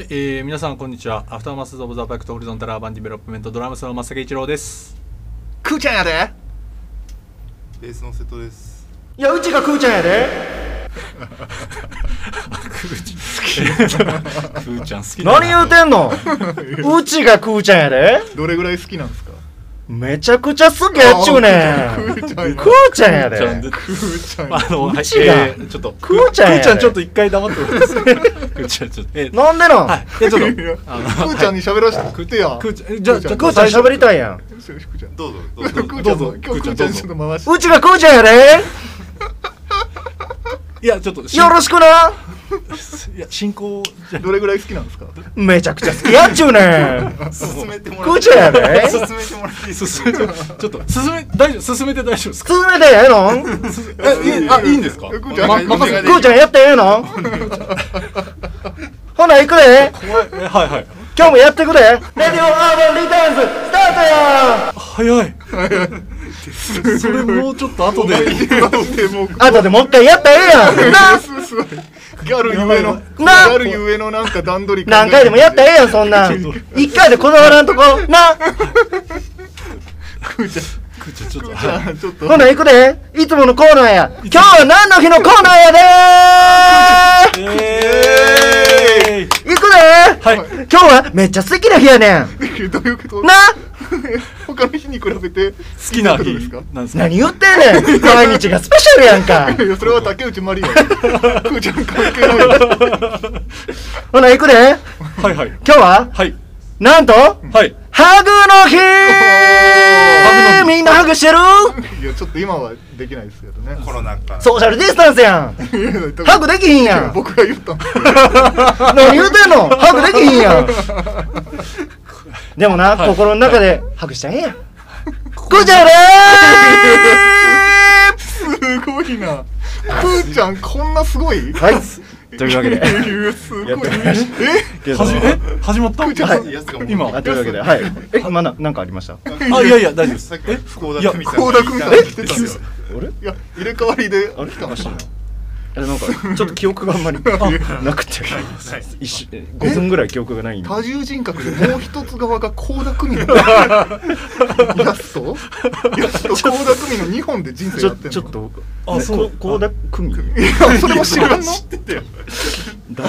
はい、えー、皆さんこんにちは。アフターマスズオブザバイクとホリゾンタルアーバンディベロップメントドラムスの松崎一郎です。くーちゃんやで。ベースの瀬戸です。いやうちがくーちゃんやで。くーちゃん好きだな。何言うてんのうちがくーちゃんやで。どれぐらい好きなんですか？めちゃくちゃ好きやっちゅうねん。くーちゃんや。くーちゃんやで。くーちゃんでくーちゃんあの、はい、うちが。えー、ちょっとくーちゃんやで。くーちゃんちょっと一回黙ってもらってい。いですちょっと、えー、なんでなん、はい、えちょっと。あ のくーちゃんに喋らせてくってやくーちゃんえじゃあじゃあくーちゃん喋りたいやん。くーちゃんどうぞ。どうぞくーちゃんどうぞ。今日くーちゃんちょっと回して。うちがくーちゃんやでいやちょっとしよろしくな。いや進行じゃどれぐらい好きなんですか？めちゃくちゃ好き。やっちゅうねん。進めてもくーらってちゃんやで進めてもらっていいです進めてちょっと進め大丈夫？進めて大丈夫ですか？進めてええの？えいいあいいんですか？くーちゃんま任せて。くーちゃんやってええの？ほな行くで。怖い。えはいはい。今日もやってくでレディオアーバンリターンズスタートや。早い。それもうちょっと後で。でもうあとでもう一回やったらええやん。なギャルゆえのギなャルゆえのなんか段取り何回でもやったらええやんそんなん。一回でこだわらんとこ。な。くーちゃん。くーちゃんちょっとい。ちゃんちょっとほな行くで。いつものコーナーや。今日は何の日のコーナーやでえーー行くではい。今日はめっちゃ素敵な日やねん。どういうこと？な？他の日に比べて好きな日ですか？なんですか？何言ってんねん。毎日がスペシャルやんか。いやそれは竹内まりやく ーちゃん関係ないよほな行くではいはい。今日は？はい。なんと？はい。ハグの日ハグの日。みんなハグしてる？いやちょっと今はできないですけどね。コロナ禍。ソーシャルディスタンスやん。ハグできひんやん。僕が言ったんです何言うてんの？ハグできひんやん。でもな、はい。心の中でハグしたらええやん。くじゃれすごいな。くーちゃんこんなすごい？ーはい。というわけで。すまい。え？はじえ？始まった？はい。今？あというわけで。はい。え今ななんかありました？あいやいや大丈夫です。え？福田いや久美さん倖あれ？いや入れ替わりであれ？来たんですよえなんかちょっと記憶があんまり なくて。一瞬え5分ぐらい記憶がないんで。多重人格でもう一つ側が倖田來未の。やつと？やつと倖田來未の2本で人生ちょやってんの？ちょっとあそう。こうだ組いやそれも知らんの？知ってたよ。だい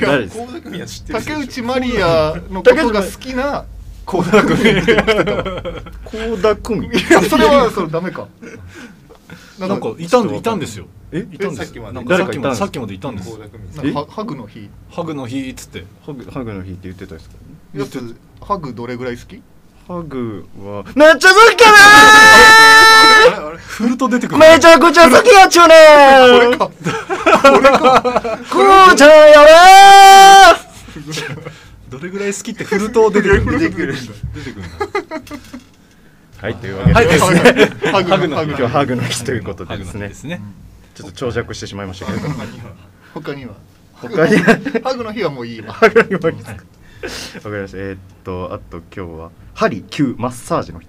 や誰です？倖田來未は知ってる。竹内まりやのことが好きな 倖田來未高田組いやそれはそれダメかなんかいたんい。たんですよ。え？いたんです。さっきまで。なんかさっきま誰かいたんですでさっきまで。いたんで。すハハグの日。ハグの日っつって。ハグハグの日って言ってたんですか？やつハグどれぐらい好き？ハグはめっちゃ好き！かあれあれ。フルト出てくる。なめちゃくちゃ好きやっちゅうねこれか。くーちゃんやれどれぐらい好きってフルト出てくる出てくる出てくるはいというわけで、はい ですね。ハグハグの日。今日はハグの日。ということでですね。日ですね。ちょっと長尺してしまいましたけれども。他には？他に ハグの日はもういいわ。ハグの日もいいですか？わかりました。えーっとあと今日は針灸マッサージの日。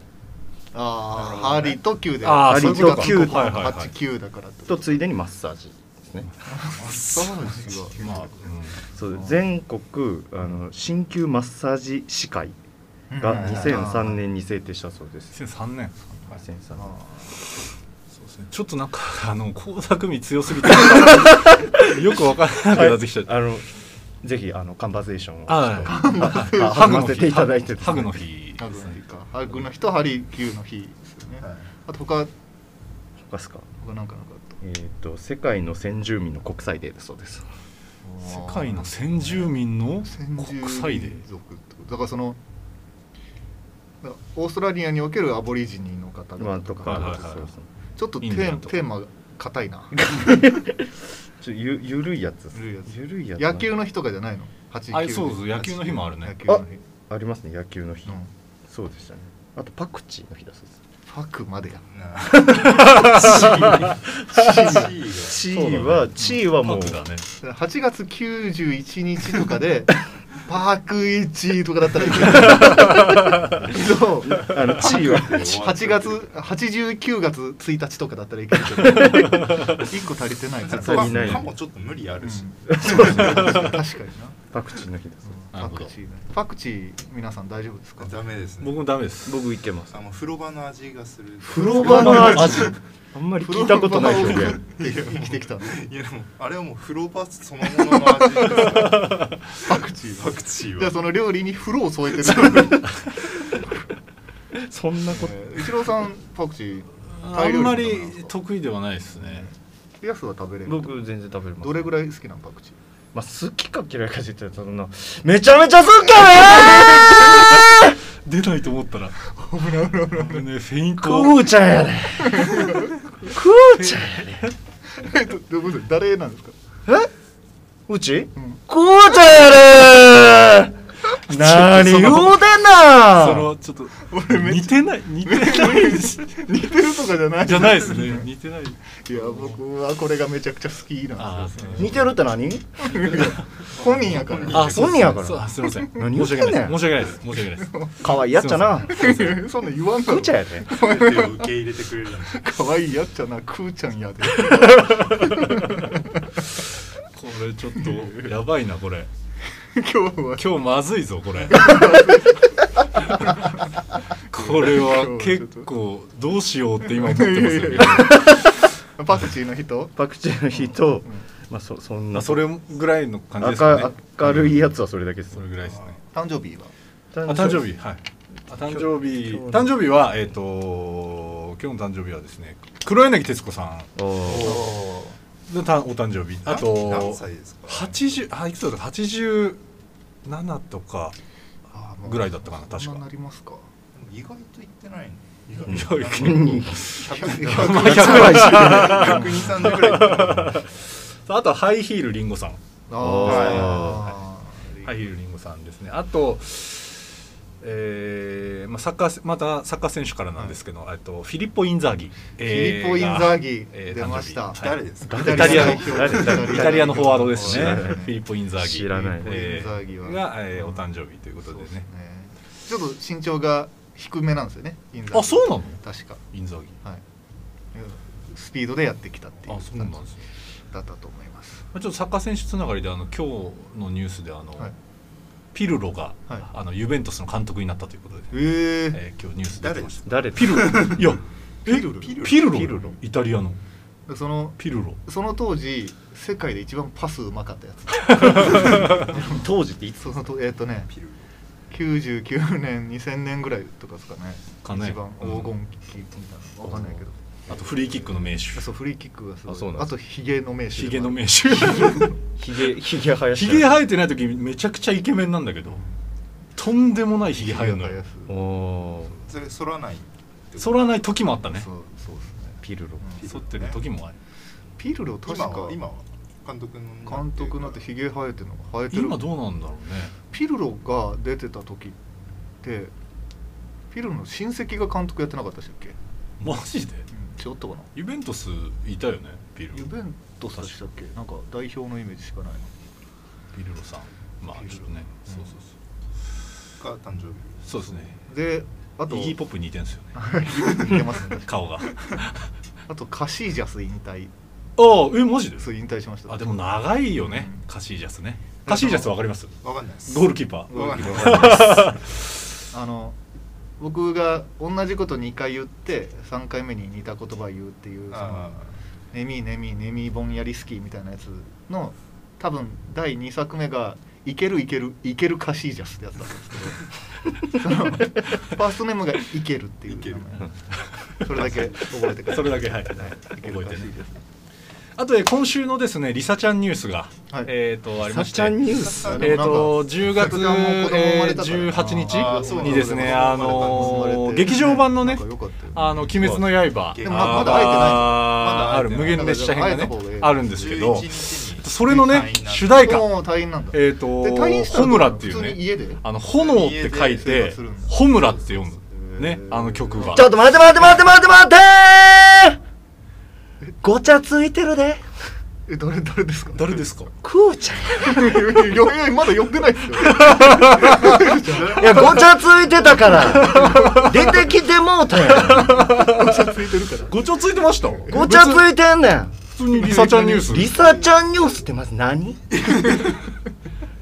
ああハリと9であーそういうこと8はいはいはい。8 9だからと。ついでにマッサージですね。マッサージはまあ、そう全国あの鍼灸マッサージ師会が2003年に制定したそうです。うん、2003年。2003年。そうですね。ちょっとなんか あの倖田來未強すぎて。よくわからなくなってきちゃった、あのぜひあのカンバセーションを。ハグの日。ハグの日。かハグの日とハリ9の日ですよね。あと他他ですか？他なんかなかっえっ、と世界の先住民の国際デーだそうです。た世界の先住民の国際で民族ってこと。だからそのオーストラリアにおけるアボリジニの方々まあとか、はいはいはい。そうそう。ちょっとテーテーマが硬いな。ちょゆゆるいやつ。ですゆるいやつ。野球の日とかじゃないの？8あそうそう。野球の日もあるね。野球の日。ありますね。野球の日、うん。そうでしたね。あとパクチーの日だそうです。ファクまでやチー。はチーはもうパクだね。8月91日とかで パーク1とかだったらいけるけど あの地位は8月89月1日とかだったらいけるけど。1個足りてないから。足りない。パもちょっと無理あるし、うん。そうですね確かにな。パクチーの日ですパクチーね。パクチー皆さん大丈夫ですか？ダメですね。僕もダメです。僕いけます。あの風呂場の味がする。風呂場の味あんまり聞いたことない表現。生きてきた。ねいやでもあれはもう風呂場そのものの味ですパクチーパクチーじゃその料理に風呂を添えてる。そんなことえー一郎さんパクチーあんまり得意ではないですね。ヤスは食べれる？僕全然食べれます。どれぐらい好きなのパクチー？まあ好きか嫌いかって言ったらそんなめちゃめちゃ好きやね出ないと思ったら。これねフェインートクーちゃんやね クーちゃんやねえどどういうこと誰なんですか？え？うちうんクーちゃんやね何言うてんそなのちょっと似てない似てない。似てるとかじゃない。じゃないですね。似てない。いや僕はこれがめちゃくちゃ好きなんですよ似てるって何？本人やから。あそうやから。すいません。何言申し訳ない申し訳ないです。申し訳ないです。可愛いやっちゃな。そんなん言わんだろ。クーちゃんやで。受け入れてくれる可愛いやっちゃな。クーちゃんやで。これちょっとやばいなこれ 今日は。今日まずいぞこれ。これは結構どうしようって今思ってますよ パクチーの人？パクチーの日とまあそそんな。まあそれぐらいの感じですかね。明明るいやつはそれだけですそれぐらいですね。誕生日は？あ誕生日はい。あ誕生日今日の。誕生日はえっ、と今日の誕生日はですね黒柳徹子さおー。んのたお誕生日あ何と歳ですか？80あいくつだった？か87とかぐらいだったかな確か。ななりますか？意外と言ってないいや結構100まあ100ぐらい。しか12030ぐらいあとはハイヒールりんごさん。あはーハイヒールりんごさんですね。あとえーまあ、サッカーまたサッカー選手からなんですけど、えっとフィリッポ・インザーギ。フフィリッポ・インザーギ出ました。誰ですか？イタリアのイタリア誰？誰？イタリアのフォワードですね。フィリッポ・インザーギ。知らない。えーが、えーお誕生日ということでね。ちょっと身長が低めなんですよねインザーギ。あそうなの？確か。インザーギ。はい。スピードでやってきたっていうあそうなんですね。だったと思います。まあちょっとサッカー選手つながりであの今日のニュースであの、はいピルロが、はい。あのユベントスの監督になったということで、えー。えー今日ニュース出てました。誰ピルロ。いやえ？ピルロ。ピルロ。ピルロ。イタリアの。そのピルロ。その当時世界で一番パスうまかったやつ。当時っていつ？そのとえっ、とねピル99年2000年ぐらいとかですかね。かね。一番黄金期みたいなわかんないけどあとフリーキックの名手。そうフリーキックがすごい。あそうなんです。とヒゲの名手ヒゲの名手。ひげひげ生やし。ヒゲ生えてない時めちゃくちゃイケメンなんだけどとんでもないヒゲ生えるのよ。おおそれ反らない剃らない時もあったね。そうそうですね。ピルロ。うん。剃ってる時もある。ピルロ確今かは今は監督の監督になってヒゲ生えてるのが生えてる。今どうなんだろうね。ピルロが出てた時ってピルロの親戚が監督やってなかったでしたっけ、マジで？うん、違ったかな？ユベントスいたよね？ピル。ロユベントスでしたっけ？なんか代表のイメージしかないピルロさん。まあちょっとね。うん。そうそうが誕生日。そうそうですね。なであとイギーポップに似てんすよね。似てますね顔が。あとカシージャス引退。ああえマジで？そう引退しました。あでも長いよねうん。カシージャスね。カシージャスわかります？わかんないです。ゴールキーパー。わかんない あの僕が同じこと2回言って3回目に似た言葉言うっていうそのあ「ネミネミネミボンヤリスキー」みたいなやつの多分第2作目が「いけるいけるいけるカシージャス」ってやつだったんですけど そのファーストネームが「いける」っていう名前。それだけ覚えてください。それだけはいい。ける覚えてねカシージャスあとで今週のですねリサちゃんニュースがはい。えっとありましちゃんニュース？あえー、と10月、さちゃんも子供生まれたからな18日にですね、あの劇場版のねあの「鬼滅の刃」でもままだ会えてない。ある無限列車編がねあるんですけど11日に。それのね主題歌。えっ、とで退院したらホムラっていうね家で？あの炎って書い家てホムラって読む。ねあの曲が。ちょっと待って待って待って待って待ってごちゃついてるで。え誰誰ですか？誰ですか？クーちゃん。いやいやまだ呼んでないですよいやごちゃついてたから出てきてもうたやんごちゃついてるからごちゃついてましたごちゃついてんねん普通にリサちゃんニュースリサちゃんニュースってまず何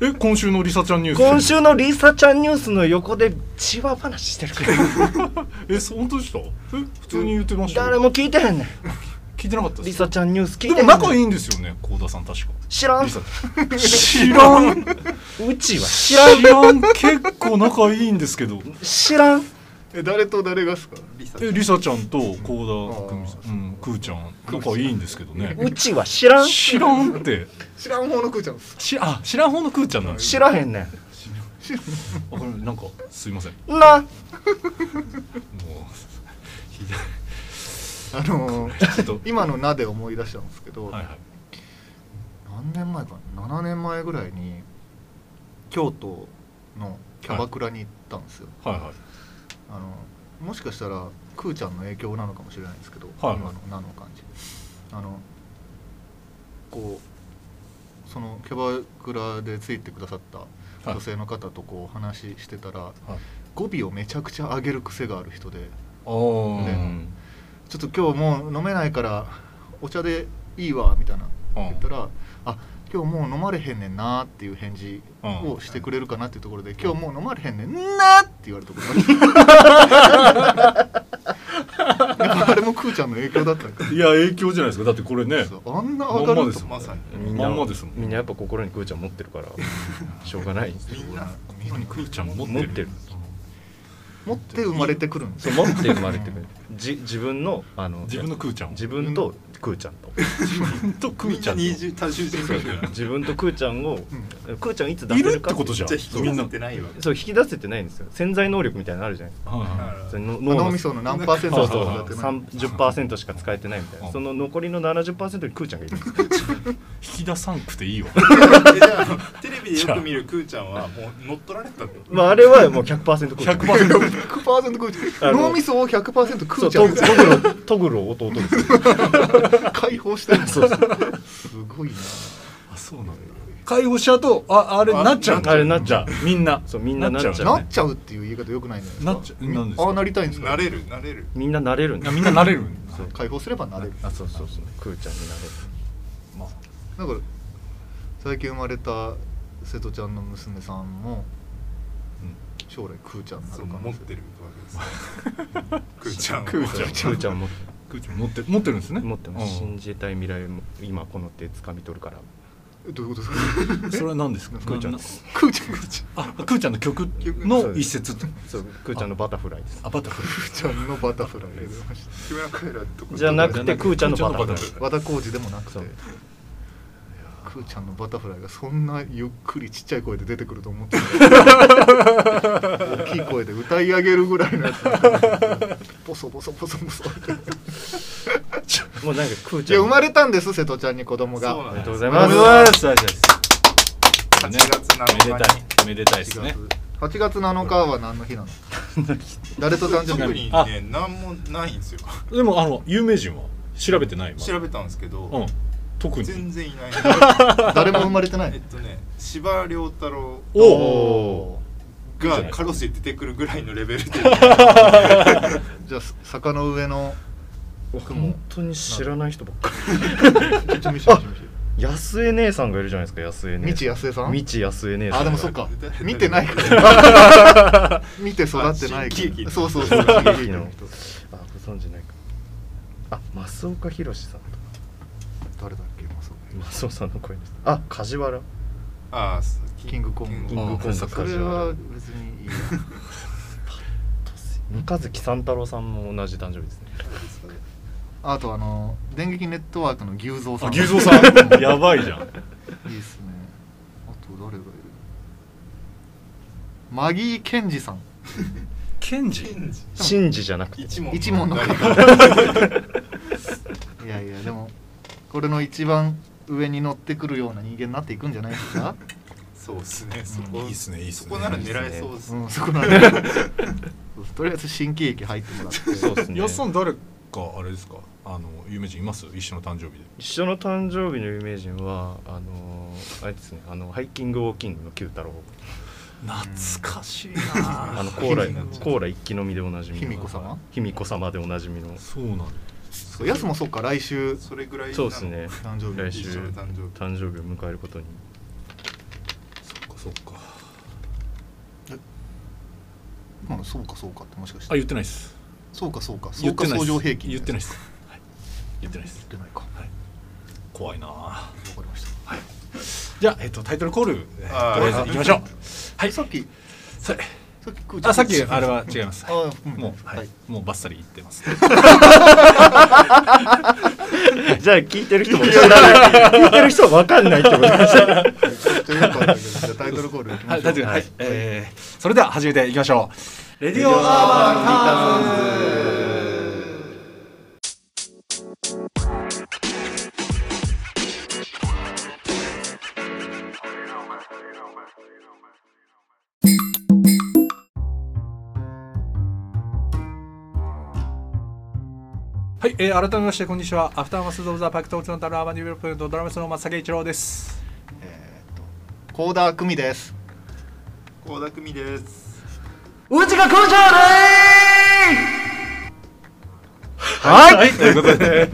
え今週のリサちゃんニュース今週のリサちゃんニュースの横で千葉話してるからえそう本当でしたえ普通に言ってましたよ誰も聞いてへんねん聞いてなかったですリサちゃんニュース聞いでてへんねん。も仲いいんですよね幸田さん確か。知らん。知らん。うちは。知らん。知らん結構仲いいんですけど。知らん。え誰と誰がっすか？リサえリサちゃんと幸田久美さんうんクーちゃん。仲いいんですけどね。うちは知らん。知らんって。知らん方のくーちゃんですしあ知らん方のクーちゃんなん知らへんねあこれなんかすいません。もんなうひどいあのー今の「な」で思い出したんですけど、はいはい。何年前かな？7年前ぐらいに京都のキャバクラに行ったんですよ、はいはい。あのもしかしたらくーちゃんの影響なのかもしれないんですけど、はい今の「な」の感じ。あのこうそのキャバクラでついてくださったはい。女性の方とこうお話ししてたら、はい。語尾をめちゃくちゃ上げる癖がある人であー。ねちょっと今日もう飲めないからお茶でいいわみたいな。うん。言ったら「あ今日もう飲まれへんねんな」っていう返事をしてくれるかなっていうところで「今日もう飲まれへんねんな」って言われたことが あれもくーちゃんの影響だったんか。いや影響じゃないですか。だってこれねあんな上がるとまんまですまさに。みんな。みんなやっぱ心にクーちゃん持ってるからしょうがないみんなみんなにクーちゃん持ってる。持ってる。持って生まれてくるんですそう持って生まれてくるじ自分のあの自分のクーちゃんを。自分とクーちゃんと。とクーちゃんと。みんな二重多重人格自分とクーちゃんを、クーちゃんいつ出せるかてことじゃん。じゃあ引きみんな出せてないわ。そう引き出せてないんですよ。潜在能力みたいなのあるじゃないですか。はいはいそれの脳みその何パーセントしかそうそう。使ってない30%しか使えてないみたいな。うん。その残りの70%にクーちゃんがいる引き出さんくていいわ。えじゃあテレビでよく見るくーちゃんはもう乗っ取られたまああれはもう100%クーちゃん。100% 100%クーちゃん。脳みそを100%クそうトトグロトグロ弟ですよ解放してる。そうそう。すごいな。あそうなんだ。解放しちゃうとああれあなっちゃう。あれなっちゃう。じみんな。そうみんななっちゃう。ねなっちゃうっていう言い方よくないんじゃないですかなっちゃなんですか？ああなりたいんですか？なれるなれる。みんななれるんみんななれる。そう。解放すればなれる。あそうそうそう。クーちゃんになれる。まあ。だから最近生まれた瀬戸ちゃんの娘さんもうん将来クーちゃんになそるか持ってるわけです。くーちゃんを。くーちゃん。クーちゃん持って。クーちゃん持って持ってるんですね？持ってます。うん。信じたい未来も今この手掴み取るから。えどういうことですか？それは何ですか？クーちゃんなですクーちゃん。クあクーちゃんの曲？の一節そうクーちゃんのバタフライです。あバタフライ。ーちゃんのバタフライじゃなくてクーちゃんのバタフライ。和田浩二でもなくてそうクーちゃんのバタフライがそんなゆっくりちっちゃい声で出てくると思って 大きい声で歌い上げるぐらいのやつボソボソボソボソって。もうなんかクーいや生ちゃんまれたんです瀬戸ちゃんに子供が。そうなんおめでとうごだざいます。おめでとうございます。大事です8月7日にめでたい。めでたいですね。8月7日は何の日なの？誰と誕生特日にね何もないんですよ。でもあの有名人は？調べてない？調べたんですけど、うん特に。全然いない。誰も生まれてないえっとね司馬遼太郎おおおおがカロスで出てくるぐらいのレベルで。じゃあ坂の上の本当に知らない人ばっかり。安江姉さんがいるじゃないですか安江姉道安江さん？道安江姉さん。あでもそっか。誰見てないから。見て育ってないあ新喜劇。そうそうそうあご存知ないか。あ増岡弘さんと誰だっけまあそう増岡さんの声です。あ梶原？ああキングコング。キングコング。それは別にいいな三日月三太郎さんも同じ誕生日ですね。あとあの電撃ネットワークの牛蔵さん。あ牛蔵さん？やばいじゃん。いいっすね。あと誰がいる？マギー・ケンジさん。ケンジ？真治じゃなくて。一問一問の方。いやいやでもこれの一番上に乗ってくるような人間になっていくんじゃないですか？そうですね。そこ、いいっすねいいっすね。そこなら狙えそうですうんそこなんでそうとりあえず新喜劇入ってもらって。そうですね。やっさん誰かあれですか？あの有名人います？一緒の誕生日で。一緒の誕生日の有名人はあのあれですね。あのハイキングウォーキングの九太郎。懐かしいあなのコーラ コーラ一気飲みでおなじみの。卑弥呼様？卑弥呼様でおなじみの。そうなんだそうやすもそっか来週。それぐらいなそうですね。誕生日来週誕生日。誕生日を迎えることに。そっかそっか。まあそうかそうかってもしかして。あ言ってないです。そうかそうか。そうか相乗平均言ってないです、はい、言ってないです。言ってないか。わ怖いなかりました。じゃあ、えっと、タイトルコール、とりあえず行きましょう。はい。さっき。それさあさっきあれは違います。あうん。もう、はい。はい、もうバッサリ言ってます。じゃあ聞いてる人も知らない。聞いてる人は分かんないってことですめちゃくちゃよかったけどじゃあタイトルコールいきまはい、しょうそれでは始めていきましょう。レディオアーバンえー、改めましてこんにちは。アフターマスド・オブ・ザ・パークトーチのダルアーバンディベロップメントドラムスの松崎一郎です。えーっとコーダー組です。倖田來未です。うちが工場ではい、はい、ということで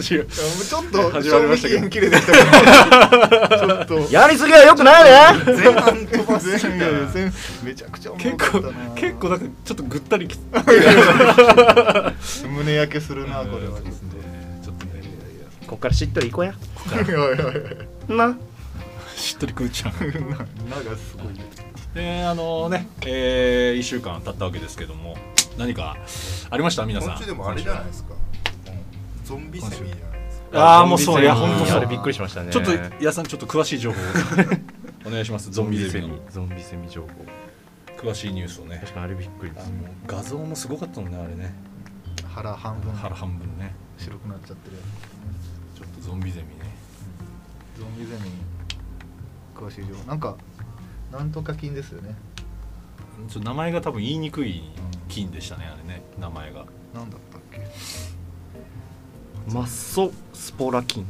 ちょっと始まりましたけど。賞味期限切れてきたからちょっと。やりすぎはよくないね。前半飛ばす全然全めちゃくちゃおもろ結構かったな。結構なんかちょっとぐったりきて 胸焼けするなこれは。ちょっちょっとね。こっからしっとりいこうや。といやいや。いやな。しっとりくーちゃん。ななんかすごいねであのね、えー、1週間経ったわけですけども何かありました？皆さん。今週でもあれじゃないですかゾンビセミじゃないですか。ああもうそういや本当それびっくりしましたね。ちょっと矢さんちょっと詳しい情報を。お願いします。ゾンビゼミ。のゾンビセミ情報。詳しいニュースをね。確かにあれびっくりです画像もすごかったもんねあれね。腹半分。腹半分ね。白くなっちゃってるやちょっとゾンビゼミね。つゾンビゼミ詳しい情報。なんかなんとか菌ですよね。ちょっと名前が多分言いにくい菌でしたねあれね。名前が。なんだったっけ？マッソスポラ菌。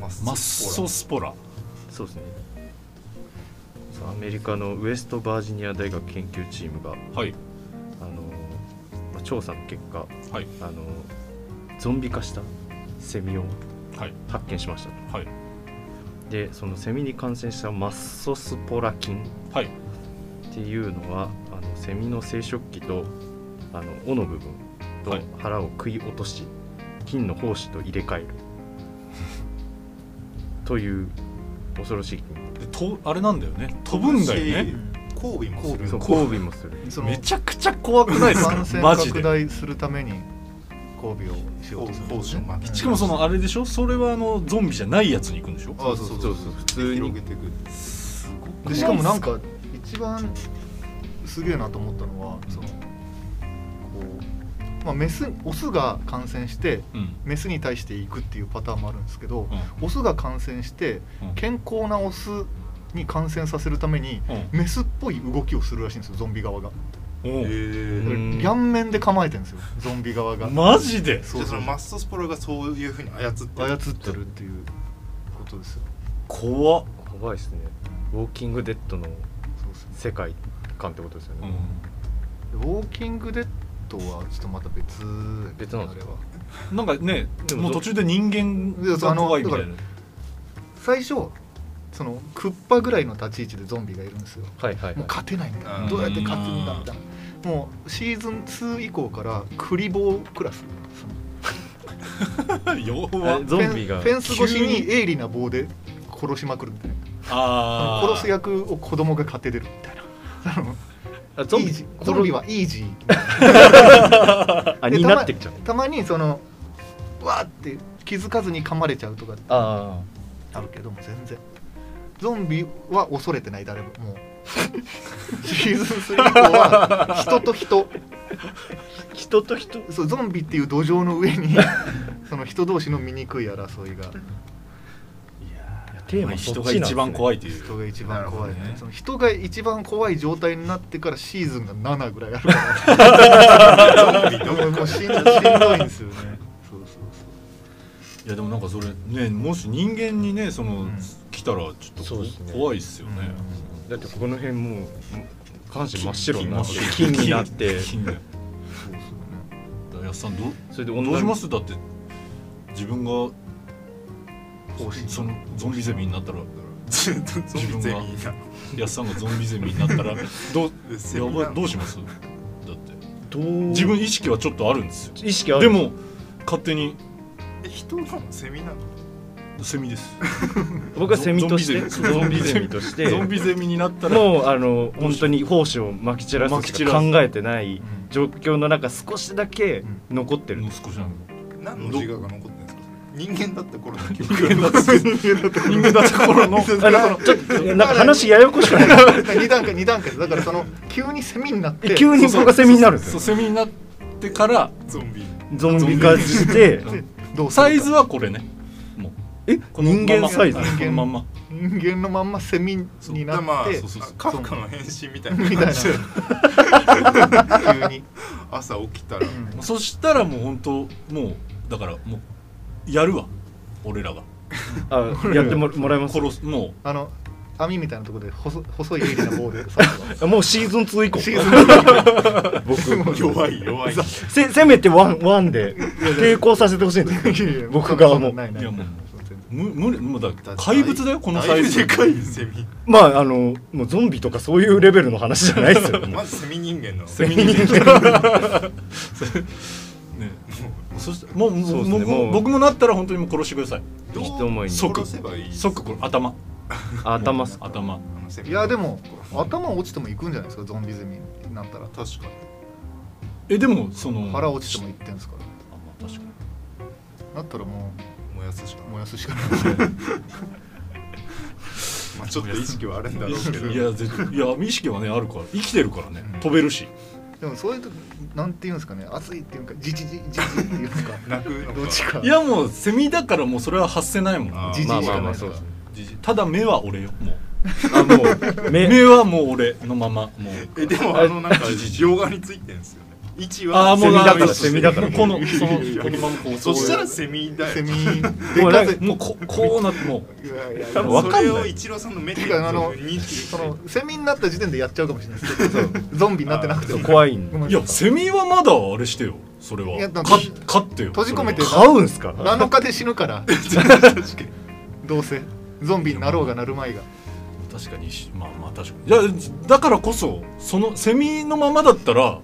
マッマッソスポラ。そうですね。アメリカのウエストバージニア大学研究チームがはい。あの、まあ調査の結果はい。あのゾンビ化したセミをはい。発見しました。とはい。でそのセミに感染したマッソスポラ菌はい。っていうのはあのセミの生殖器とあの尾の部分とはい。腹を食い落とし、菌の胞子と入れ替える。という恐ろしい。菌でとあれなんだよね。飛ぶんだよね。交尾もする交交尾もする。そのめちゃくちゃ怖くないですか？感染マジで。拡大するために交尾をしようとするしかもそのあれでしょ？それはあのゾンビじゃないやつに行くんでしょ？あそうそうそう。そうそう普通に広げていくでしかもなんか一番すげえなと思ったのはそのこう、まあ、メスオスが感染してうん。メスに対して行くっていうパターンもあるんですけど、うオスが感染してうん。健康なオスに感染させるためにうん。メスっぽい動きをするらしいんですよゾンビ側が、おう。うん顔面で構えてるんですよゾンビ側が。マジで？そうそうでそのマストスポロがそういうふうに操って操ってるっていうことですよ。怖っ、怖いですね。ウォーキングデッドのそうですね。世界観ってことですよね、うでウォーキングデッドはちょっとまた別別なんですか？あれは。ん、なんかねでももう途中で人間があのだ怖いみたいな。最初そのクッパぐらいの立ち位置でゾンビがいるんですよ。はいはい、はい。もう勝てないみたいうん。などうやって勝つんだみたいな。もうシーズン2以降からクリボークラス。ゾンビが。フェンス越し急にに鋭利な棒で殺しまくるみたいな。殺す役を子供が勝てれるみたいなゾンビゾンビはイージー。になってきちゃう。たまにそのわーって気づかずに噛まれちゃうとかああるけども全然。ゾンビは恐れてない誰ももう。シーズン3以降は人と人。あ人と人？そうゾンビっていう土壌の上にその人同士の醜い争いがテーマ人が一番怖いという。人が一番怖い、ね。その人が一番怖い状態になってからシーズンが7ぐらいあるから もうしんしんどいんですよね。そうそういやでもなんかそれねもし人間にねその、ん。来たらちょっとね。怖いっすよね、だってこの辺もう下半身真っ白になって金金になって。金が。そうそう。ですよねやっさんどうそれでどうします？だって自分が方針そのゾンビゼミになったらずっとゾンビゼミなやっさんがゾンビゼミになったらどうやばいどうします？だって。どう自分意識はちょっとあるんですよ。意識ある。でも勝手に。え人なのセミなの？セミです。僕はセミとして。ゾンビゼミ。として。ゾンビゼミになったら。もうあの本当に胞子をまき散らすしか考えてないうん。状況の中少しだけ残ってる。もう少しなん何の自我が残って人間だった頃の記憶。人間だった人間だった頃の。あのちょっとなんか話ややこしくない。二段階二段階。ですだからその急にセミになって。え急に僕がセミになるそうセミになってからゾンビゾンビ化してサイズはこれね。もう。え？このまんま。人間サイズ？このまんま。人間のまんまセミになまあってそう。そうそうカフカの変身みたいな。みたいな。感じで急に、朝起きたら。うん。そしたらもう本当もうだからもうやるわ俺らが。あ やってももらいます？殺すもあの網みたいなところで細細い鋭利な棒で刺すわ。もうシーズン2以降シーズン僕。弱い弱い。せせめてワンワンで抵抗させてほしいんですよ。いやいや僕側も。ないないい。やもう。無無理もうだ怪物だよこのサイズ。でかいセミ。まああのもうゾンビとかそういうレベルの話じゃないですよ。まずセミ人間の。セミ人間。ね そしてもうもうそうですねもうもう。僕もなったら本当にもう殺してください。どう一思いに。即殺せばいい。即これ頭。頭っす頭。いやでも頭落ちても行くんじゃないですか？ゾンビゼミになったら。確かにえでもその腹落ちても行ってんすから。あまあ確かに。なったらも燃やすしか。う燃やすしかない。まあちょっと意識はあるんだろうけど。いや絶対いや意識はねあるから。生きてるからね。うん。飛べるしでもそういうとなんていうんですかね熱いっていうかじじじじじっていうか 泣くのか。どっちか。いやもうセミだからもうそれは発せないもん。じじいしまあまかないから。あまあね。じじ。ただ目は俺よもう。あもう。目目はもう俺のままもう。えでもあのなんか両側についてんですよね位置はああもうセミだからあセミだからこのそのこのままこうそしたらセミだよセミもうもうここうなってもいやいやい多や分わかんないそれを一郎さんの目あのそのセミになった時点でやっちゃうかもしれないですけどゾンビになってなくて怖いいやセミはまだあれしてよそれはか飼ってよ閉じ込めてそれは買うんすか7日で死ぬからどうせゾンビになろうがなるまいが確かにしまあまあ確かにいやだからこそそのセミのままだったら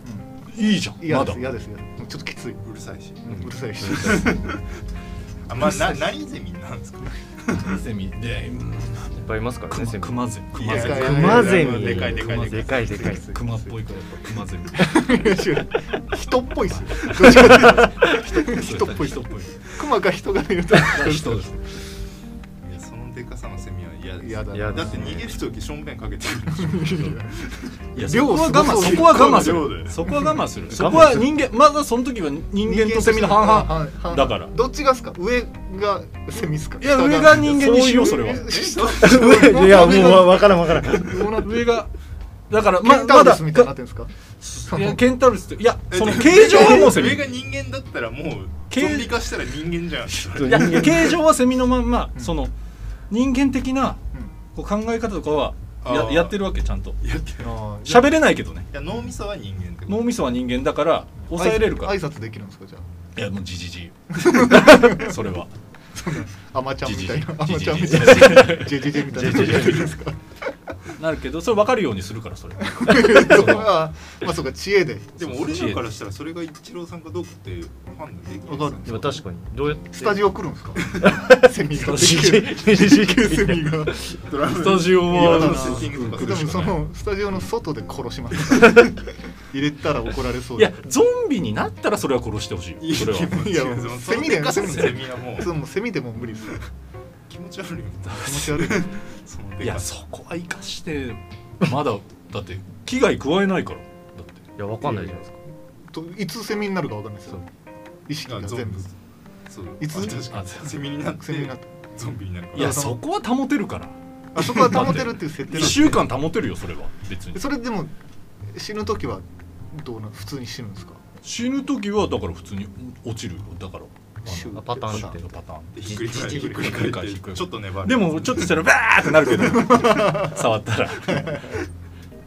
いいじゃん嫌です嫌です嫌です。ちょっときつい、うるさいし。うるさいし。あまあな何ゼミなんですかセミ？でうんいっぱいいますからねクマゼミ。クマゼいやいやミ。クマゼミ。でかいでかいでかいでかい。クマっぽいからやっぱクマゼミ。人っぽいっす人っぽい人っぽいクマか人がいると。人ですいやそのでかさのセ嫌だ嫌だって逃げる時しょんべんかけてるでしょいやそ量こは我慢そこは我慢する。そこは我慢する。そこは人間まだその時は人間とセミの半々。々だから。どっちがっすか？上がセミっすか？いや上が人間にしよう。それは。いやもうわからんわからん。上がだからケままだンタウロスみたいになってるんですか？いやケンタウロスっていやその形状はもうセミ上が人間だったらもうけゾンビ化したら人間じゃん。いや形状はセミのまんまうん。その人間的なうんこう考え方とかはややってるわけちゃんと。やってる。喋れないけどね。いや脳みそは人間ってこと脳みそは人間だからあ抑えれるから。い挨拶できるんですかじゃやもうじじじ それは。あアマちゃんみたいな。アじじじマちゃんみたいな。ジェジェジェみたいな。ジェジェジェですか？な るけどそれ分かるようにするからそれ。あ まあそうか知恵で。でも俺らからしたらそれが一郎さんかどうかって判断できないわかるでも確かにどうやってスタジオ来るんですか？セミが。スタジセミが。ドラムスタジオはでもそのスタジオの外で殺します。入れたら怒られそういやゾンビになったらそれは殺してほしい。それは。いやセミででかさのセミはもう。そうもうセミでも無理ですよ気持ち悪いよ。気持ち悪い。そのでい。やそこは生かしてまだだって危害加えないから。だっていやわかんないじゃないですか。といつセミになるかわかんないですよ。意識が全部。そう。いつ？あ確かに。セミになってセミになってゾンビになるから。いやそこは保てるから。あそこは保てるっていう設定なん1で。す週間保てるよそれは。別に。それでも死ぬ時はどうな普通に死ぬんですか？死ぬ時はだから普通に落ちるよ。だからパターンってパターン。でひっくり返ってひっくり返ってひっくり返ってちょっと粘る。でもちょっとしたらバーってなるけど 触ったら。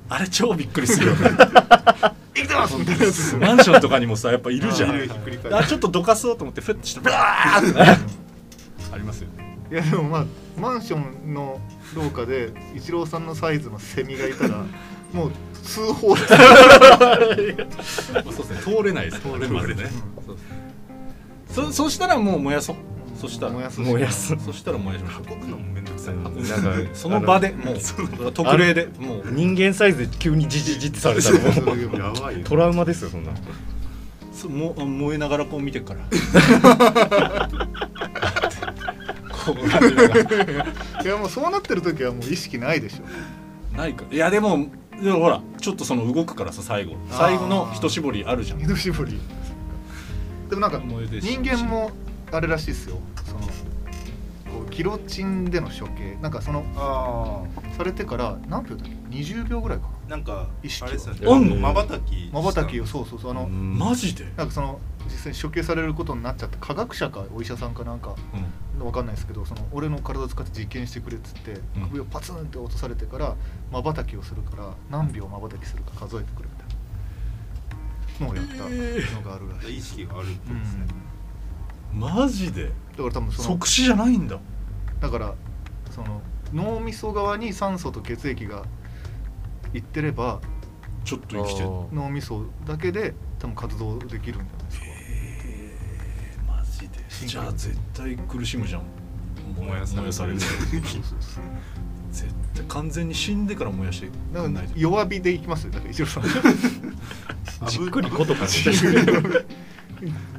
あれ超びっくりするよ。ね生きてますみたいな。マンションとかにもさやっぱいるじゃん。あちょっとどかそうと思ってフッとしてバーって。ねありますよねいやでもまあマンションの廊下でイチローさんのサイズのセミがいたら もう通報で そうですね。通れないです通れまでねそそしたらもう燃やそう。そしたら。燃やす燃やす。そしたら燃やしましょう。運ぶのもめんどくさい。ななんかその場でもう特例でもう。人間サイズで急にジジジってされたらもそう。ういうやばいよ。トラウマですよそんな。そもあ燃えながらこう見てっから。こうやってないやもうそうなってる時はもう意識ないでしょ。ないか。いやでもでもほらちょっとその動くからさ最後。最後の一絞りあるじゃん。二度絞りでもなんか人間もあれらしいですよ。そのこうギロチンでの処刑。なんかそのあされてから何秒だっけ？20秒ぐらいか。あなんか意識あれですよね。あん。のまばたきなまばたきをそうそうそうあの、マジで、なんかその実際に処刑されることになっちゃって科学者かお医者さんかなんかわかんないですけどその俺の体を使って実験してくれっつって、うん。首をパツンって落とされてからまばたきをするから何秒まばたきするか数えてくれのをやったのがあるらしい、意識があるってこうん。とですねマジでだから多分その即死じゃないん。だだからその脳みそ側に酸素と血液がいってればちょっと生きてる脳みそだけで多分活動できるん。じゃないですかえーマジでじゃあ絶対苦しむじゃん。燃やされる燃やされるそうそうそう絶対完全に死ん。でから燃やしてだから弱火でいきますよだから一郎さん。じっくりことか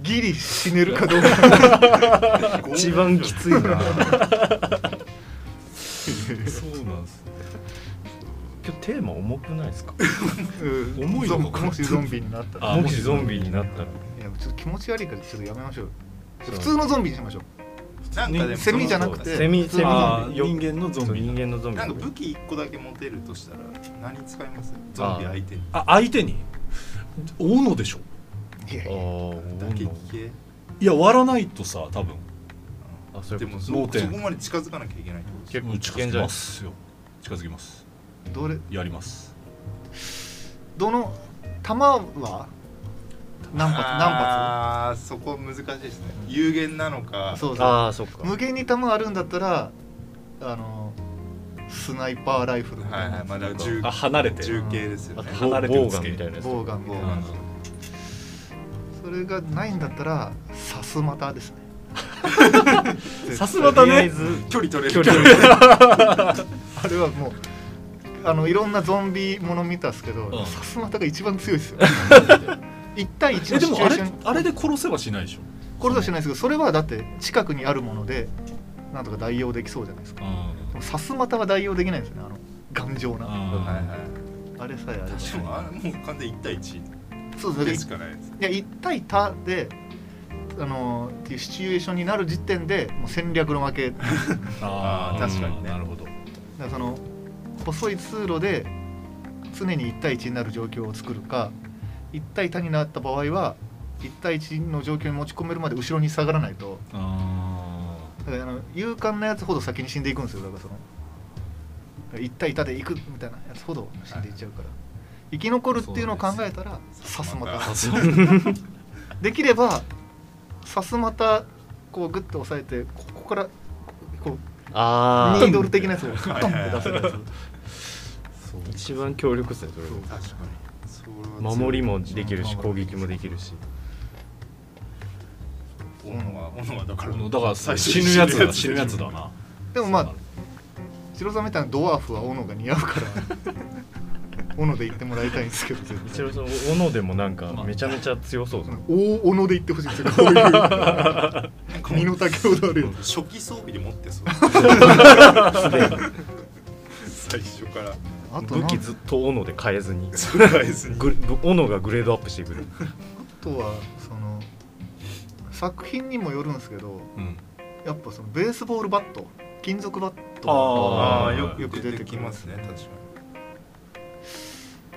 ギリ死ねるかどうか。一番きついな。そうなんです今日テーマ重くないですか？うん。重いもしゾンビになった。らあもしゾンビになったら。いやちょっと気持ち悪いからちょっとやめましょう普通のゾンビにしましょう。なんかでもセミじゃなくて。セミセミ。人間のゾンビ人間のゾンビ。なんか武器1個だけ持てるとしたら何使います？ゾンビ相手に。あ相手に？斧でしょ？あいやいや。ーだけ聞け。いや割らないとさ多分。あそういうもそ盲点そこまで近づかなきゃいけないってことです結構危近づき険じゃない？ますよ。近づきます。どれ？やります。どの弾は？何発？何ああそこ難しいですね。有限なのか。発そうそう。ああそっか。無限に弾あるんだったらあのスナイパーライフルみたいなはいはいまだ銃あ離れて銃系ですよね。離れてるつけガンみたいなやつボウガン。みたいなうんそれがないんだったらさすまたですね。さすまたね。とりあえず距離取れる。距離取れる。あれはもうあのいろんなゾンビもの見たっすけどうん。さすまたが一番強いですよ。1対1えでもあれのシチュエーション。あれで殺せはしないでしょ。これとはしないですけどそれはだって近くにあるものでなんとか代用できそうじゃないですか。でもさすまたは代用できないんですよねあの頑丈な。はいはいあれさえあれば。でもあれもう完全1対1そうですね。でしかないですいや1対他であのっていうシチュエーションになる時点でもう戦略の負け。だ かあーあー確かにね。なるほど。らその細い通路で常に1対1になる状況を作るか1対他になった場合は1対1の状況に持ち込めるまで後ろに下がらないと。あだからあの勇敢なやつほど先に死んでいくんですよ。だからその1対他で行くみたいなやつほど死んでいっちゃうから、生き残るっていうのを考えたらさすまた。できればさすまたこうグッと押さえてここからこうああニードル的なやつをトンって出せるやつ。一番強力ですねそれ確かに。それは守りもできるし攻撃もできるし斧は斧はだからだから最初死ぬやつだ死死ぬやつだな。でもまあそうなの。白さんみたいなドワーフは斧が似合うから 斧で言ってもらいたいんですけど絶対一応その斧でもなんかめちゃめちゃ強そうですね大斧で言ってほしいんですよこういう 身の丈ほどある。よ初期装備で持ってそう。最初から。あと武器ずっと斧で変えずに。それは別に。斧がグレードアップしてくる。あとは作品にもよるんですけどうん。やっぱそのベースボールバット金属バットあー。ああよくよく出てききますね確か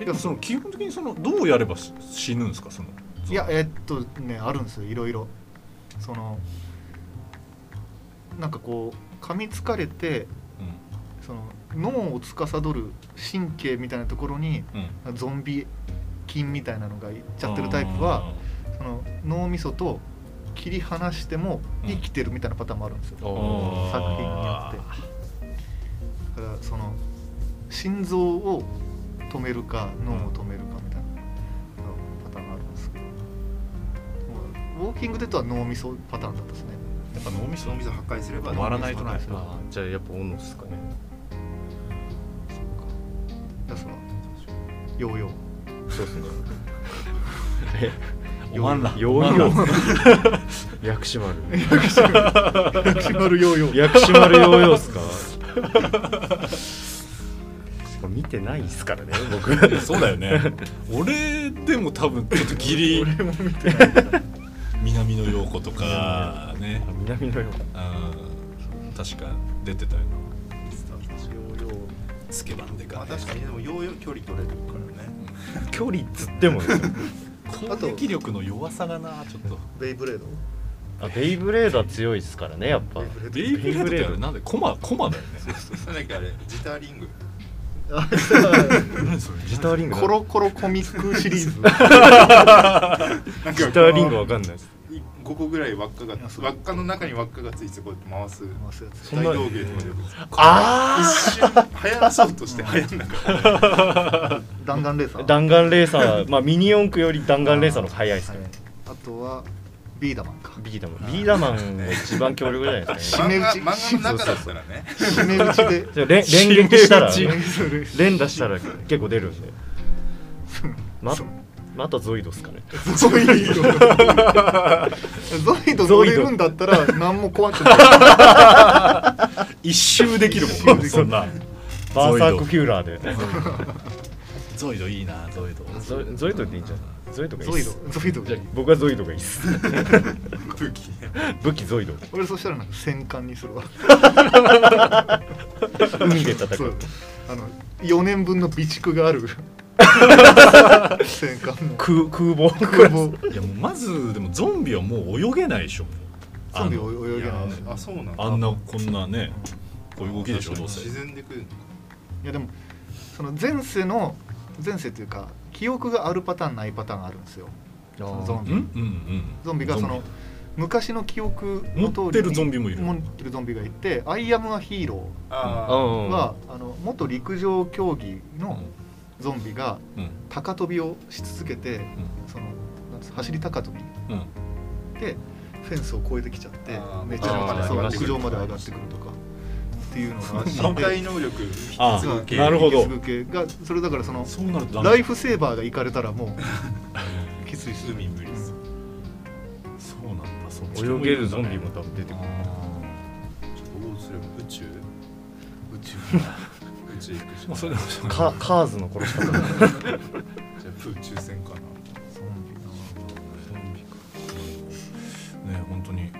えでもその基本的にそのどうやればし死ぬんですか？そのいやえっとねあるんですよいろいろ。そのなんかこう噛みつかれてうその脳を司る神経みたいなところにんうん。ゾンビ菌みたいなのがいっちゃってるタイプはその脳みそと切り離しても生きてるみたいなパターンもあるんですよ、あ作品によって。だからその心臓を止めるか脳を止めるかみたいなパターンがあるんですけどウォーキングデッドは脳みそパターンだったですね。やっぱ脳みそ脳みそ破壊すれば止まらないとな脳みそ破壊すればあじゃあやっぱオノですかね。やつはヨーヨー。そうですね おまんらヨーヨー薬師丸薬師丸ヨーヨー薬師丸ヨーヨーっすか見てないっすからね僕そうだよね俺でも多分ちょっとギリ俺も見てない南の陽子とかね南のようん確か出てたよなヨーヨースケバンデカまあ確かにでもようよう距離取れるからね距離っつっても攻撃力の弱さがなちょっと。ベイブレード？あベイブレードは強いっすからねやっぱ。ベイブレード。ってあれなんでコマコマだよね。なんだっけあれジターリング。あ何それ ギターリングコロコロコミックシリーズ。なんかギターリングわかんないです5個ぐらい輪っかが輪っかの中に輪っかがついてこうやって回す。回すやつ。そんな大道芸とかでよく。あ一瞬流行らそうとして流行んなかった弾丸レーサー。弾丸レーサー。まあミニ四駆より弾丸レーサーの方が速いっすね。はいあとはビーダマンか。ビーダマン。ビーダマンが一番強力じゃないですかね。締め打ち。漫画の中だったらね。締め打ちで。じゃあ連連撃したら連打したら結構出るんでままたゾイドっすかね。ゾイド。ゾイド乗れるんだったら何も怖くない。一周できるもん。そんな。バーサークフューラーで。ゾイド。いいなゾイド。ゾイゾイドっていいんじゃないゾイドがいいゾイっすド。ゾイド。じゃあ僕はゾイドがいいっす。武器ね武器ゾイド。俺そしたらなんか戦艦にするわ。海で戦そう。うあの4年分の備蓄がある戦艦の空空母。空母。いやもうまずでもゾンビはもう泳げないでしょ。ゾンビあの泳げない。あそうなんだ。あんなこんなねこういう動きでしょ。どうせ自然で来るのいやでもその前世の前世というか記憶があるパターンないパターンがあるんですよ。そのゾンビ。うんうんうん。ゾンビがその昔の記憶の通りに持ってるゾンビもいる。持ってるゾンビがいて「アイアム・ア・ヒーローんは」あの元陸上競技のゾンビがうん。高跳びをし続けてそのなんつう走り高跳びでフェンスを越えてきちゃってめちゃめちゃそう上まで上がってくるとかっていうのが身体能力あ引き継ぐ系なるほど。がそれだからそのライフセーバーが行かれたらもう きつい海無理っすそうなんだそ泳げるゾンビも多分出てくる。あどうすれば宇宙？宇宙宇宙行くし。ーまあそれでもカカーズの殺し方じゃあ宇宙船かな。ゾンビなね本当に、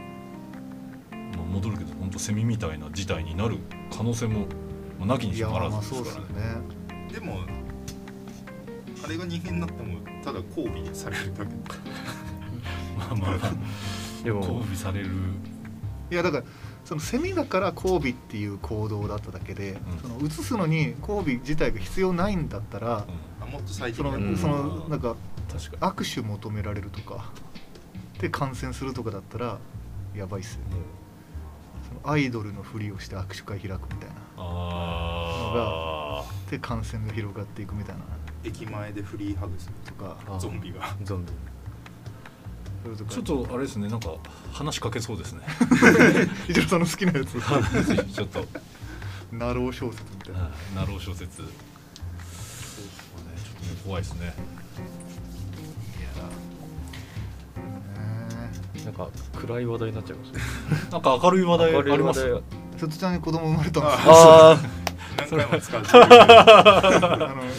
まあ、戻るけど本当セミみたいな事態になる可能性も、まあ、なきにしもあらまあずですからね。ね。でもあれが人間になってもただ交尾されるだけ。まあまあまあ。でも交尾される。いやだからそのセミだから交尾っていう行動だっただけで、ん。その移すのに交尾自体が必要ないんだったら、あもっと最その、近うん。そのなんか確か握手求められるとかで感染するとかだったらやばいっすよね。うそのアイドルのふりをして握手会開くみたいな。あで感染が広がっていくみたいな。駅前でフリーハグするとかあゾンビが。ゾンビちょっとあれですねなんか話しかけそうですね。一応その好きなやつ。ちょっと。なろう小説みたいな。なろう小説。そうねちょっとね怖いですね。ねなんか暗い話題になっちゃいましたね。なんか明るい話題あります？明るい話題瀬戸ちゃんに子供生まれたんですよ。あなん回も使う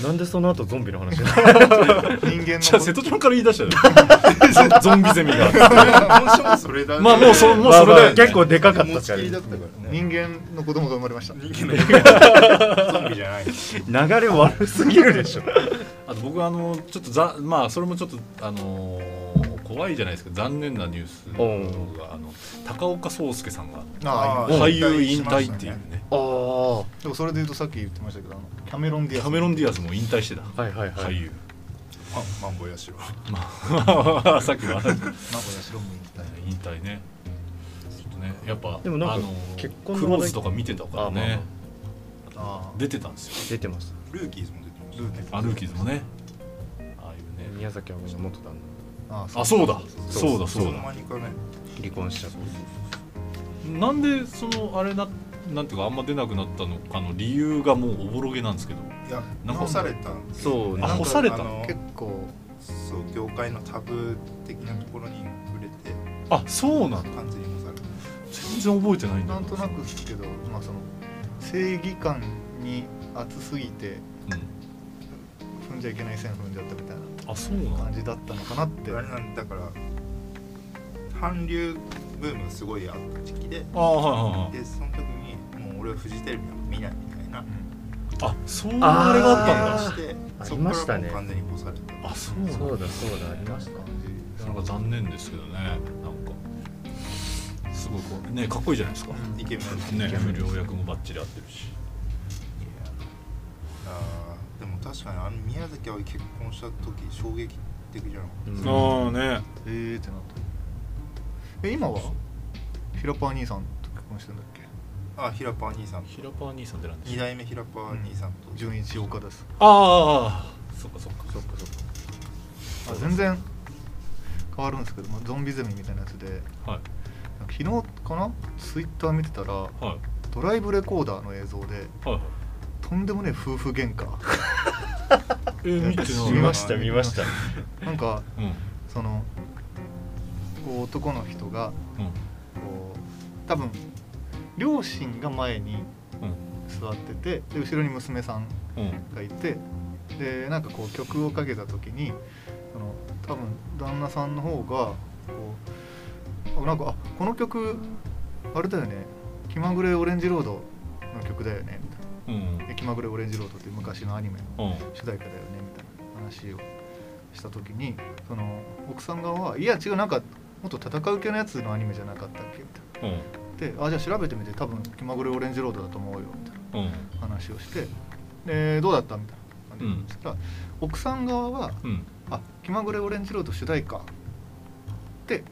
なんでその後ゾンビの話が人間じゃあ瀬の戸ちゃんから言い出したよ。ゾゾンビゼミが。それだまあもうそもうそれで。結構でかかったからね。人間の子供が生まれました。人間のゾンビじゃない流れ悪すぎるでしょ。あと僕あのちょっとざまあそれもちょっとあのー怖いじゃないですか。残念なニュースおがあの高岡壮介さんがああー俳優引退っていうね。ああでもそれで言うとさっき言ってましたけどあのキャメロン・ディアス。キャメロン・ディアスも引退してた。はいはいはい。俳優。マンボヤシロまあさっきの話なんか白も引退。引退ね。ちょっとねやっぱでもなんかあの結婚のクローズとか見てたからね。あ出てたんですよ。出てます。ルーキーズも出てましたね。アルーキーズもね。ああいうね。宮崎あおいの元旦ああそうだ。そそううだそうだ。離婚しちゃったなんでそのあれななんていうかあんま出なくなったのかの理由がもうおぼろげなんですけど。いやなんか。直された。んですそうあなんか干された？結構そう業界のタブー的なところに触れて。あそうなの？完全に干された。全然覚えてないんだ。なんとなくですけどまあその正義感に熱すぎて踏んじゃいけない線踏んじゃったみたいうん、あそうな感じだったのかなって。あれなんだから韓流ブームすごいあった時期であはいはいはい。でその時にもう俺はフジテレビなんか見ないみたいな。うんあそういうあれがあったんだ。してありましたね。完全に干されたあそうなんだそうだそうだありました。感じなんか残念ですけどねなんか。すごいこうねかっこいいじゃないですか、うん。イケメン。ねイケメン。不良役もバッチリ合ってるし確かにあの宮崎あおい結婚した時衝撃的じゃなかった？うん。ですかああね。えーってなった。え今は？ヒラパー兄さんと結婚してんだっけ？あヒラパー兄さん平パー兄さんってなんでし二ょ代目ヒラパー兄さんと。純一岡です。ああああそっかそっか。そっかそっか。あ全然変わるんですけど、まあ、ゾンビゼミみたいなやつで。はい。昨日かな？ツイッター見てたらはい。ドライブレコーダーの映像ではいはい。とんでもねえ夫婦喧嘩えー、見てない。見ました見ました。なんかうん。そのこう男の人がうん。こう多分両親が前にうん。座っててで後ろに娘さんうん。がいてでなんかこう曲をかけた時にその多分旦那さんの方がこうあなんかあこの曲あれだよね「気まぐれオレンジロード」の曲だよねみたいうんな。で「気まぐれオレンジロード」っていう昔のアニメのうん。主題歌だよねみたいな話をした時にその奥さん側は「いや違うなんかもっと戦う系のやつのアニメじゃなかったっけ?」みたいな。うん。であじゃあ調べてみて多分気まぐれオレンジロードだと思うよみたいなうん。話をしてでどうだった？みたいな感じで言ったら、奥さん側はうん「あ気まぐれオレンジロード主題歌」って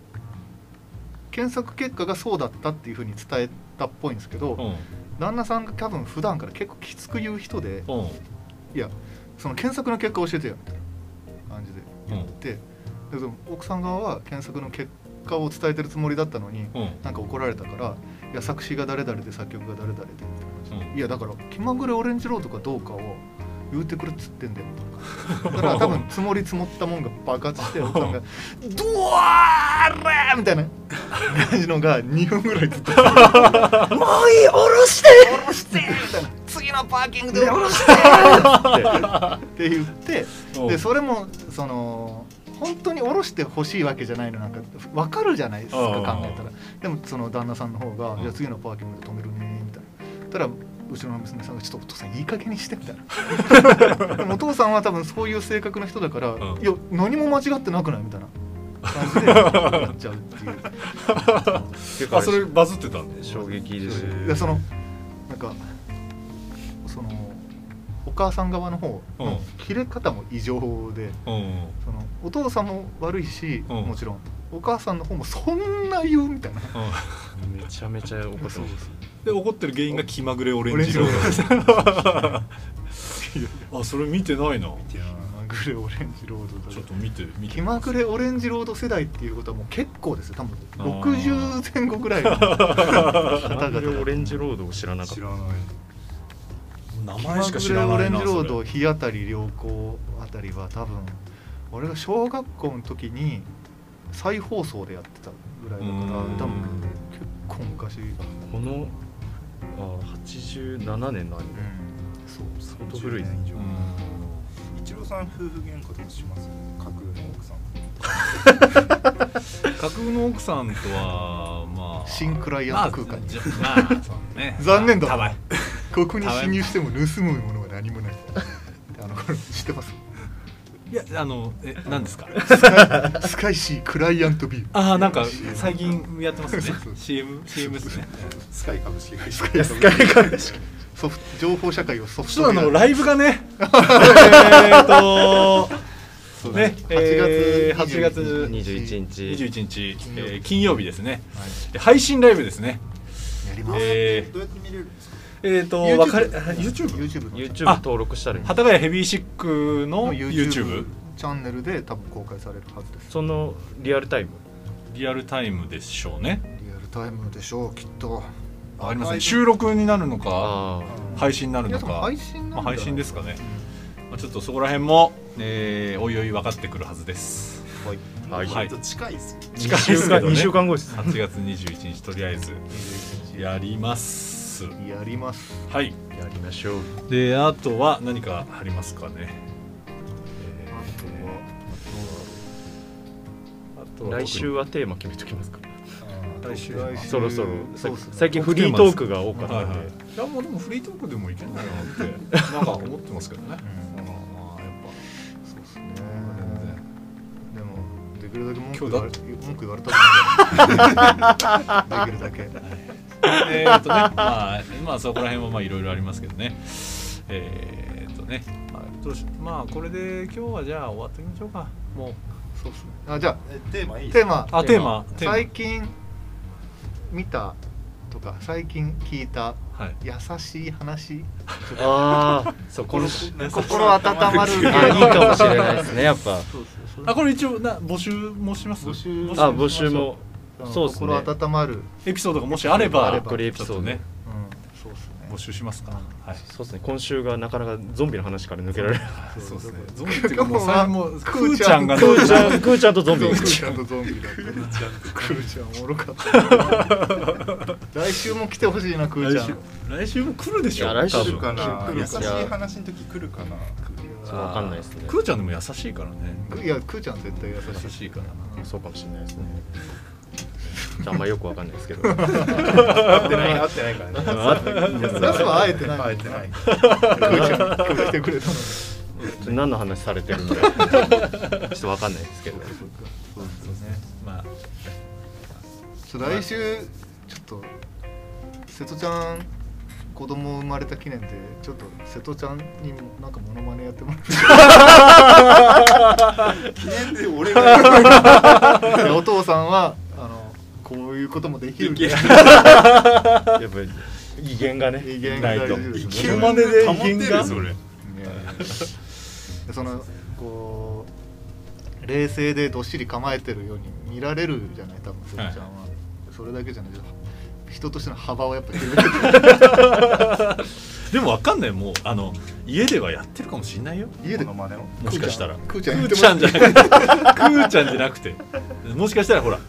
検索結果がそうだったっていうふうに伝えたっぽいんですけど、うん旦那さんが多分普段から結構きつく言う人でうん。いやその検索の結果教えてよみたいな感じでうん。でも奥さん側は検索の結果を伝えてるつもりだったのに、うん。なんか怒られたから「いや作詞が誰々で作曲が誰々で」みたいな感じで。うん。いやだから気まぐれオレンジロードかどうかを言うてくれっつってんだよ。だから多分積もり積もったもんが爆発して奥さんが「ドワーレ!」みたいな感じのが2分ぐらいずっと「もういい下ろして！下ろして!」みたいな「次のパーキングで下ろして!」って言ってう。んでそれもその本当に下ろしてほしいわけじゃないの。なんか分かるじゃないですかうん考えたら。でもその旦那さんの方が「うん。じゃあ次のパーキングで止めるね」みたいな。たら後ろの娘さんが「ちょっとお父さんいい加減にして」みたいな。お父さんは多分そういう性格の人だから「うんいや何も間違ってなくない?」みたいな。感じでやっちゃうっていう。結 構あそれバズってたんで衝撃ですよへーいやそのなんかそのお母さん側の方の切れ方も異常で。うんそのお父さんも悪いし、うん。もちろん。お母さんの方もそんな言う？みたいな。うん。めちゃめちゃ怒ってますで怒ってる原因が気まぐれオレンジロオレンード あそれ見てないな。気まぐれオレンジロードだちょっと見て見て。気まぐれオレンジロード世代っていうことはもう結構ですよ多分。あー。60前後ぐらいの気 方まぐれオ々レンジロードを知らなかった。知らない。名前しか知ぐれオレンらないなジロードそ日当たり良好あたりは多分俺が小学校の時に再放送でやってたぐらいだからうん。多分結構昔、このあ87年のアニメ。そう相当古いです30年以上うん。一郎さん夫婦喧嘩とかします？架空の奥さん。架空の奥さんとはまあ新クライアント空間に。まあじゃまあそうね。残念だたまにここに侵入しても盗むものは何もない。あのこれ知ってます？いやあのえ何ですか？スカイシークライアントビューああなんか最近やってますね。そうそう CM CM ですね。スカイ株式会社。ソフト情報社会をソフトウェアライブがね。えーとね。8えー月8月21日。21日金曜日。えー金曜日ですね。で配信ライブですね。やります、えどうやって見れるんですか？ーえーとわかれ YouTube? YouTube の YouTube あ登録したらいい。幡ヶ谷ヘビーシックのの YouTube YouTube チャンネルで多分公開されるはずです。そのリアルタイム？リアルタイムでしょうね。リアルタイムでしょうきっと。ありませんアーカイブ収録になるのかあ配信になるのか。配信まあ、配信ですかね、まあ、ちょっとそこら辺も、えーおいおい分かってくるはずです。あはい。はい。割と近いですよ2近い週間ですけどね。2週間後です。8月21日とりあえずやりますやります。はい。やりましょう。であとは何かありますかね、えーあとは来週はテーマ決めときますか。来週。来週。そろそろ。最近フリートークが多かったんで、はいはい、いやもうでもフリートークでもいけんだよなって なんか思ってますけどね、うん。まあまあやっそうですね。ぱでもできるだけ文句言われた。くないできるだけ えーっとね、まあ、まあそこら辺はまあいろいろありますけどね。えーっとね、まあどうしまあこれで今日はじゃあ終わってみましょうか。もうそうですね。あじゃえテーマいいあテーマ。あテーマ。テーマ。最近見たとか最近聞いたはい。優しい話？ああ そうこの心温まる。あいいかもしれないですねやっぱ。あこれ一応な募集もします？募集。あ募集もそうですね。心温まる。エピソードがもしあればあればこれエピソードね。うんそうですね。募集しますか。はい。そうですね。今週がなかなかゾンビの話から抜けられないそうですね。ゾンビっていうかもうさもうククーちゃんーちゃんがクーちゃんクーちゃんとゾンビ。クーちゃんとゾンビだったクーちゃんおもろかった。来週も来てほしいなクーちゃん。来週も来るでしょ。いや来週かな。優しい話の時来るかな。そうわかんないですね。クーちゃんでも優しいからね。いやクーちゃん絶対優しい。優しいからな。そうかもしれないですねじゃああんまよくわかんないですけど。合ってない合ってないからね。ラスは会えてない会えてないてくれた何の話されてるんだちょっとわかんないですけど。そうですね。まあ。ちょ来週ちょっと瀬戸ちゃん子供生まれた記念でちょっと瀬戸ちゃんにもなんかモノマネやってもら 記念で俺がって お父さんはこういうこともできるん やっぱ威厳がね威厳ないと。が大事で威厳が？るそれ。でそのこう冷静でどっしり構えてるように見られるじゃない多分瀬戸ちゃんは、それだけじゃない。人としての幅をやっぱ広げてでもわかんない。もうあの家ではやってるかもしれないよ。家でもしかしたら。クーちゃんじゃなくて。クーちゃんじゃなくて。もしかしたらほら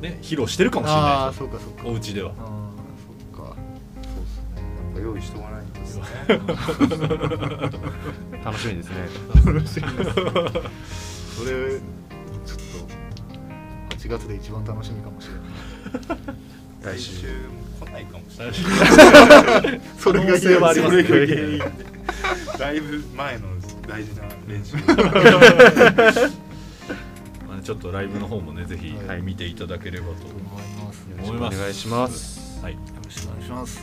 ね披露してるかもしれあないあそうかそうか。お家では。ああそっか。やっぱ用意しとかないとですね。楽しみですね。楽しみです。それちょっと8月で一番楽しみかもしれない。来週来ないかもしれない。それが可能性はありますねだいぶ前の大事な練習 ちょっとライブの方もねぜひはい。見ていただければと思います。お願いします。はい。よろしくお願いします。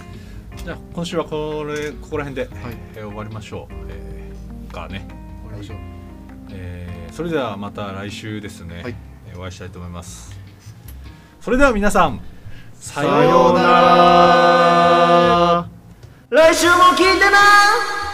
じゃあ今週はこれここら辺で、はい。えー終わりましょう、えー、かね、終わりましょう。えーそれではまた来週ですね、はい。えーお会いしたいと思います。それでは皆さんささようなら。来週も聞いてな